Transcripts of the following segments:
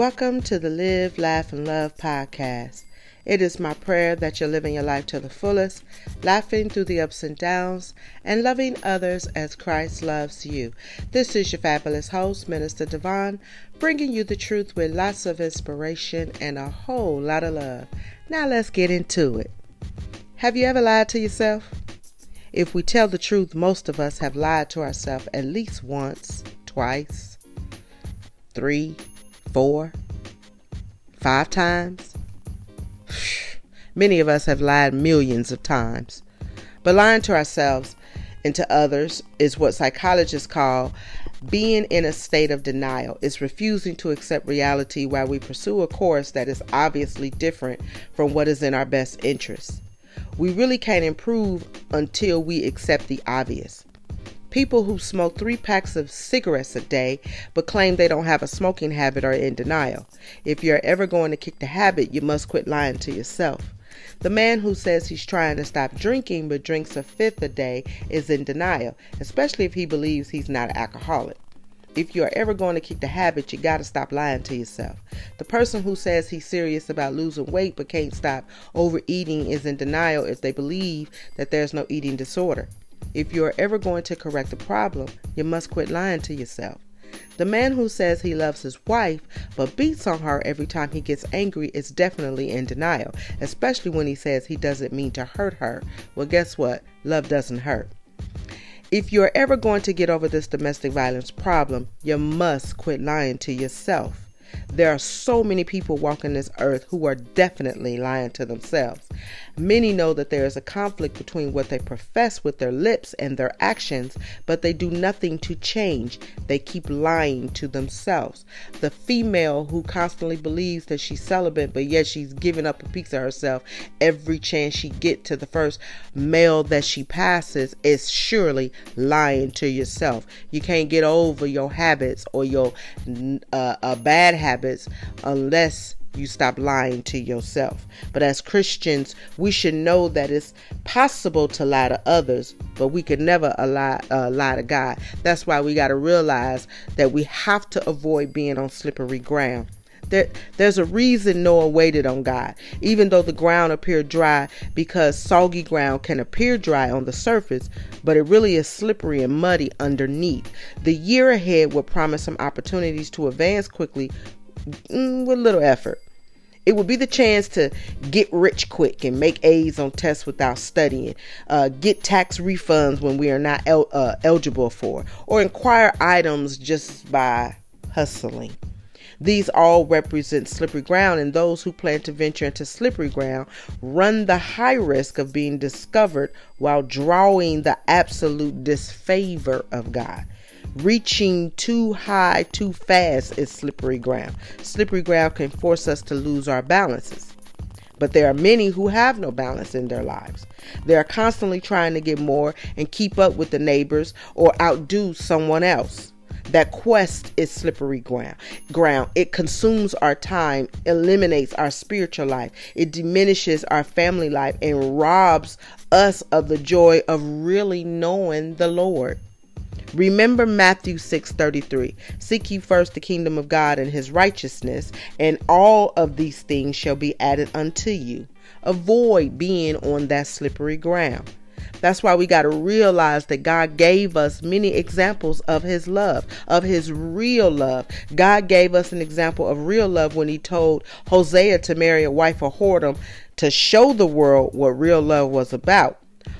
Welcome to the Live, Laugh, and Love podcast. It is my prayer that you're living your life to the fullest, laughing through the ups and downs, and loving others as Christ loves you. This is your fabulous host, Minister Devon, bringing you the truth with lots of inspiration and a whole lot of love. Now let's get into it. Have you ever lied to yourself? If we tell the truth, most of us have lied to ourselves at least once, twice, three, four, five times. Many of us have lied millions of times. But lying to ourselves and to others is what psychologists call being in a state of denial. It's refusing to accept reality while we pursue a course that is obviously different from what is in our best interest. We really can't improve until we accept the obvious. People who smoke three packs of cigarettes a day but claim they don't have a smoking habit are in denial. If you're ever going to kick the habit, you must quit lying to yourself. The man who says he's trying to stop drinking but drinks a fifth a day is in denial, especially if he believes he's not an alcoholic. If you're ever going to kick the habit, you gotta stop lying to yourself. The person who says he's serious about losing weight but can't stop overeating is in denial if they believe that there's no eating disorder. If you're ever going to correct a problem, you must quit lying to yourself. The man who says he loves his wife but beats on her every time he gets angry is definitely in denial, especially when he says he doesn't mean to hurt her. Well, guess what? Love doesn't hurt. If you're ever going to get over this domestic violence problem, you must quit lying to yourself. There are so many people walking this earth who are definitely lying to themselves. Many know that there is a conflict between what they profess with their lips and their actions, but they do nothing to change. They keep lying to themselves. The female who constantly believes that she's celibate, but yet she's giving up a piece of herself every chance she get to the first male that she passes is surely lying to yourself. You can't get over your habits or your uh, uh, bad habits unless you stop lying to yourself. But as Christians, we should know that it's possible to lie to others, but we could never lie, uh, lie to God. That's why we got to realize that we have to avoid being on slippery ground. There, there's a reason Noah waited on God, even though the ground appeared dry, because soggy ground can appear dry on the surface, but it really is slippery and muddy underneath. The year ahead will promise some opportunities to advance quickly with little effort. It would be the chance to get rich quick and make A's on tests without studying, uh, get tax refunds when we are not el- uh, eligible for, or acquire items just by hustling. These all represent slippery ground, and those who plan to venture into slippery ground run the high risk of being discovered while drawing the absolute disfavor of God. Reaching too high too fast is slippery ground. Slippery ground can force us to lose our balances. But there are many who have no balance in their lives. They are constantly trying to get more and keep up with the neighbors or outdo someone else. That quest is slippery ground. Ground. It consumes our time, eliminates our spiritual life. It diminishes our family life and robs us of the joy of really knowing the Lord. Remember Matthew 6:33. Seek ye first the kingdom of God and his righteousness, and all of these things shall be added unto you. Avoid being on that slippery ground. That's why we got to realize that God gave us many examples of His love, of His real love. God gave us an example of real love when He told Hosea to marry a wife of whoredom to show the world what real love was about.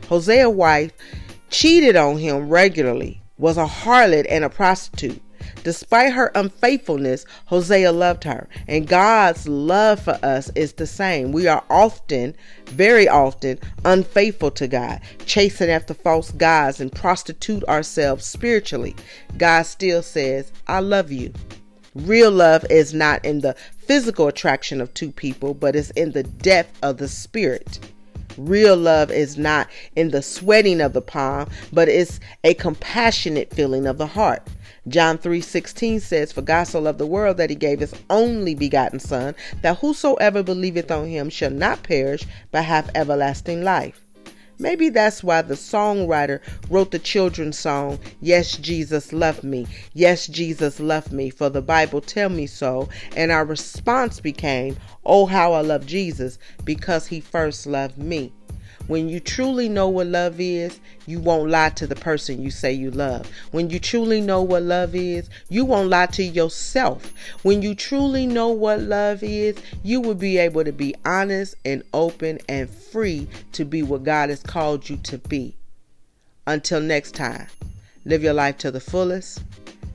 Hosea's wife cheated on him regularly was a harlot and a prostitute. Despite her unfaithfulness, Hosea loved her. And God's love for us is the same. We are often, very often, unfaithful to God, chasing after false gods and prostitute ourselves spiritually. God still says, I love you. Real love is not in the physical attraction of two people, but it's in the depth of the spirit. Real love is not in the sweating of the palm, but it's a compassionate feeling of the heart. John 3:16 says, "For God so loved the world that he gave his only begotten son, that whosoever believeth on him shall not perish, but have everlasting life." Maybe that's why the songwriter wrote the children's song, Yes, Jesus loved me. Yes, Jesus loved me, for the Bible tell me so. And our response became, Oh, how I love Jesus because he first loved me. When you truly know what love is, you won't lie to the person you say you love. When you truly know what love is, you won't lie to yourself. When you truly know what love is, you will be able to be honest and open and free to be what God has called you to be. Until next time, live your life to the fullest,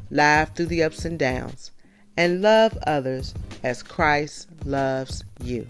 laugh through the ups and downs, and love others as Christ loves you.